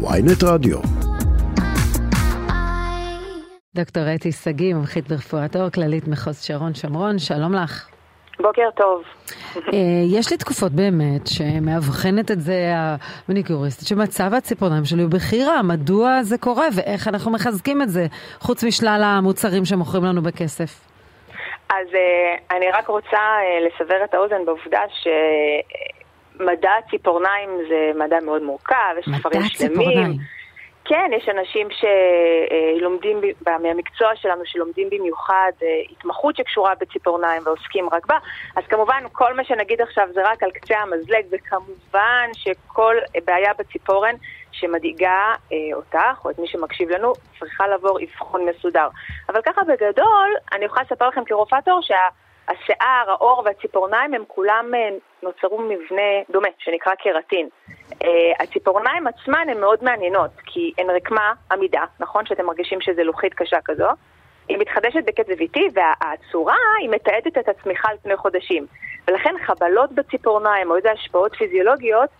ויינט רדיו. דוקטור אתי שגיא, מומחית ברפואת עור, כללית מחוז שרון שומרון, שלום לך. בוקר טוב. אה, יש לי תקופות באמת שמאבחנת את זה המניקוריסטית, שמצב הציפורניים שלי הוא בכי רע, מדוע זה קורה ואיך אנחנו מחזקים את זה, חוץ משלל המוצרים שמוכרים לנו בכסף. אז uh, אני רק רוצה uh, לסבר את האוזן בעובדה שמדע הציפורניים זה מדע מאוד מורכב, יש ספרים שלמים. מדע. כן, יש אנשים שלומדים, מהמקצוע שלנו, שלומדים במיוחד התמחות שקשורה בציפורניים ועוסקים רק בה. אז כמובן, כל מה שנגיד עכשיו זה רק על קצה המזלג, וכמובן שכל בעיה בציפורן שמדאיגה אה, אותך, או את מי שמקשיב לנו, צריכה לעבור אבחון מסודר. אבל ככה בגדול, אני יכולה לספר לכם כרופאת עור שה... השיער, העור והציפורניים הם כולם אה, נוצרו מבנה דומה, שנקרא קרטין. Uh, הציפורניים עצמן הן מאוד מעניינות, כי הן רקמה עמידה, נכון? שאתם מרגישים שזה לוחית קשה כזו. היא מתחדשת בקצב איטי, והצורה היא מתעדת את הצמיחה על פני חודשים. ולכן חבלות בציפורניים או איזה השפעות פיזיולוגיות,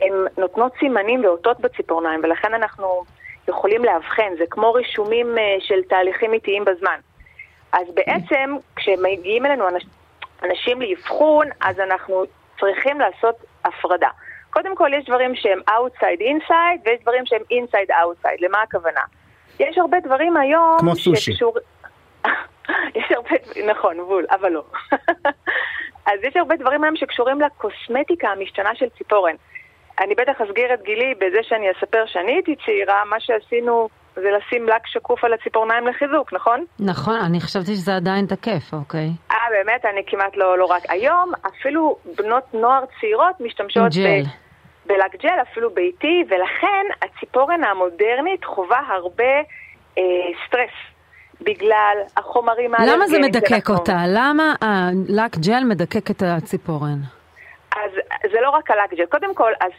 הן נותנות סימנים ואותות בציפורניים, ולכן אנחנו יכולים לאבחן, זה כמו רישומים uh, של תהליכים איטיים בזמן. אז בעצם, כשמגיעים אלינו אנשים לאבחון, אז אנחנו צריכים לעשות הפרדה. קודם כל, יש דברים שהם outside inside, ויש דברים שהם inside outside. למה הכוונה? יש הרבה דברים היום... כמו סושי. שקשור... יש הרבה, נכון, בול, אבל לא. אז יש הרבה דברים היום שקשורים לקוסמטיקה המשתנה של ציפורן. אני בטח אסגיר את גילי בזה שאני אספר שאני הייתי צעירה, מה שעשינו זה לשים לק שקוף על הציפורניים לחיזוק, נכון? נכון, אני חשבתי שזה עדיין תקף, אוקיי. אה, באמת? אני כמעט לא, לא רק. היום אפילו בנות נוער צעירות משתמשות ג'ל. בלק ג'ל, אפילו ביתי, ולכן הציפורן המודרנית חווה הרבה אה, סטרס. בגלל החומרים האלרגיים. למה זה מדקק אותה? למה הלק ג'ל מדקק את הציפורן? אז זה לא רק הלק ג'ל. קודם כל, אז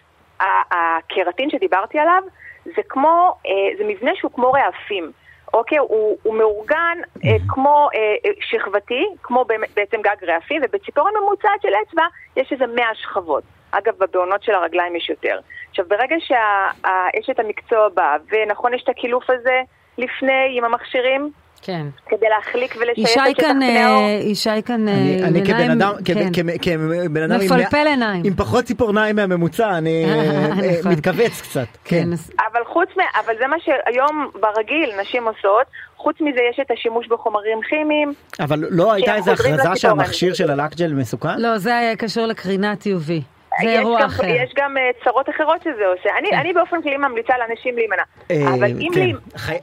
הקרטין שדיברתי עליו, זה כמו, אה, זה מבנה שהוא כמו רעפים. אוקיי? הוא, הוא מאורגן אה, כמו אה, שכבתי, כמו בעצם גג רעפי, ובציפורן ממוצעת של אצבע יש איזה 100 שכבות. אגב, בבעונות של הרגליים יש יותר. עכשיו, ברגע שיש את המקצוע הבא, ונכון, יש את הקילוף הזה לפני עם המכשירים, כן. כדי להחליק ולשייף את שטח פני האור. ישי כאן אני, אני כבן אדם, כן. כבן אדם מפלפל עיניים. עם פחות ציפורניים מהממוצע, אני נכון. מתכווץ קצת. כן. אבל חוץ מ... אבל זה מה שהיום ברגיל נשים עושות. חוץ מזה יש את השימוש בחומרים כימיים. אבל לא הייתה איזו הכרזה שהמכשיר של הלקג'ל מסוכן? לא, זה היה קשור לקרינת UV. זה אירוע גם, אחר. יש גם uh, צרות אחרות שזה עושה. אני, כן. אני באופן כללי ממליצה לאנשים להימנע. אה, אבל אם... כן. לי,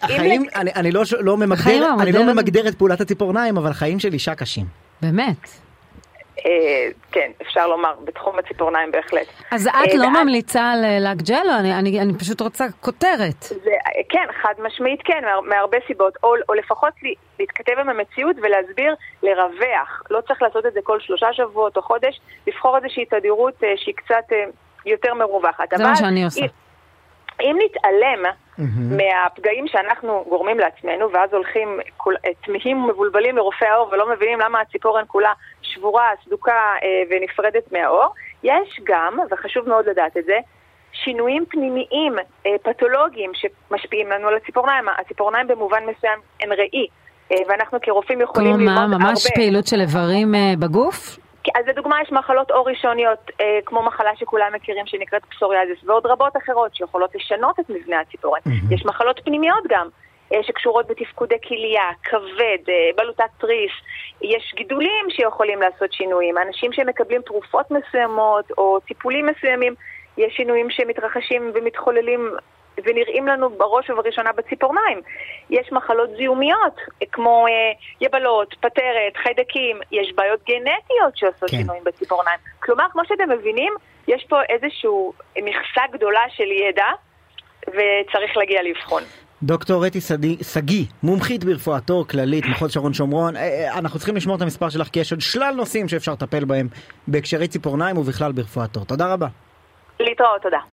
החיים, אם אני, אני לא, לא ממגדר, אני לא ממגדר את פעולת הציפורניים, אבל חיים של אישה קשים. באמת. אה, כן, אפשר לומר, בתחום הציפורניים בהחלט. אז את אה, לא ממליצה על אה, לק ג'לו? אני פשוט רוצה כותרת. כן, חד משמעית כן, מהרבה סיבות. או לפחות להתכתב עם המציאות ולהסביר, לרווח. לא צריך לעשות את זה כל שלושה שבועות או חודש, לבחור איזושהי תדירות שהיא קצת יותר מרווחת. זה מה שאני עושה. אם נתעלם mm-hmm. מהפגעים שאנחנו גורמים לעצמנו, ואז הולכים תמיהים ומבולבלים לרופאי האור ולא מבינים למה הציפורן כולה שבורה, סדוקה אה, ונפרדת מהאור, יש גם, וחשוב מאוד לדעת את זה, שינויים פנימיים, אה, פתולוגיים, שמשפיעים לנו על הציפורניים. הציפורניים במובן מסוים הן ראי, אה, ואנחנו כרופאים יכולים ללמוד הרבה. כלומר, ממש פעילות של איברים אה, בגוף? אז לדוגמה יש מחלות עור ראשוניות, אה, כמו מחלה שכולם מכירים שנקראת פסוריאזיס, ועוד רבות אחרות שיכולות לשנות את מבנה הציפורן. Mm-hmm. יש מחלות פנימיות גם, אה, שקשורות בתפקודי כליה, כבד, אה, בלוטת תריס. יש גידולים שיכולים לעשות שינויים. אנשים שמקבלים תרופות מסוימות או טיפולים מסוימים, יש שינויים שמתרחשים ומתחוללים ונראים לנו בראש ובראשונה בציפורניים. יש מחלות זיהומיות, כמו אה, יבלות, פטרת, חיידקים, יש בעיות גנטיות שעושות כן. שינויים בציפורניים. כלומר, כמו שאתם מבינים, יש פה איזושהי מכסה גדולה של ידע, וצריך להגיע לבחון. דוקטור אתי שגיא, מומחית ברפואת עור כללית, מחוז שרון שומרון, אה, אה, אנחנו צריכים לשמור את המספר שלך כי יש עוד שלל נושאים שאפשר לטפל בהם בהקשרי ציפורניים ובכלל ברפואת עור. תודה רבה. להתראות, תודה.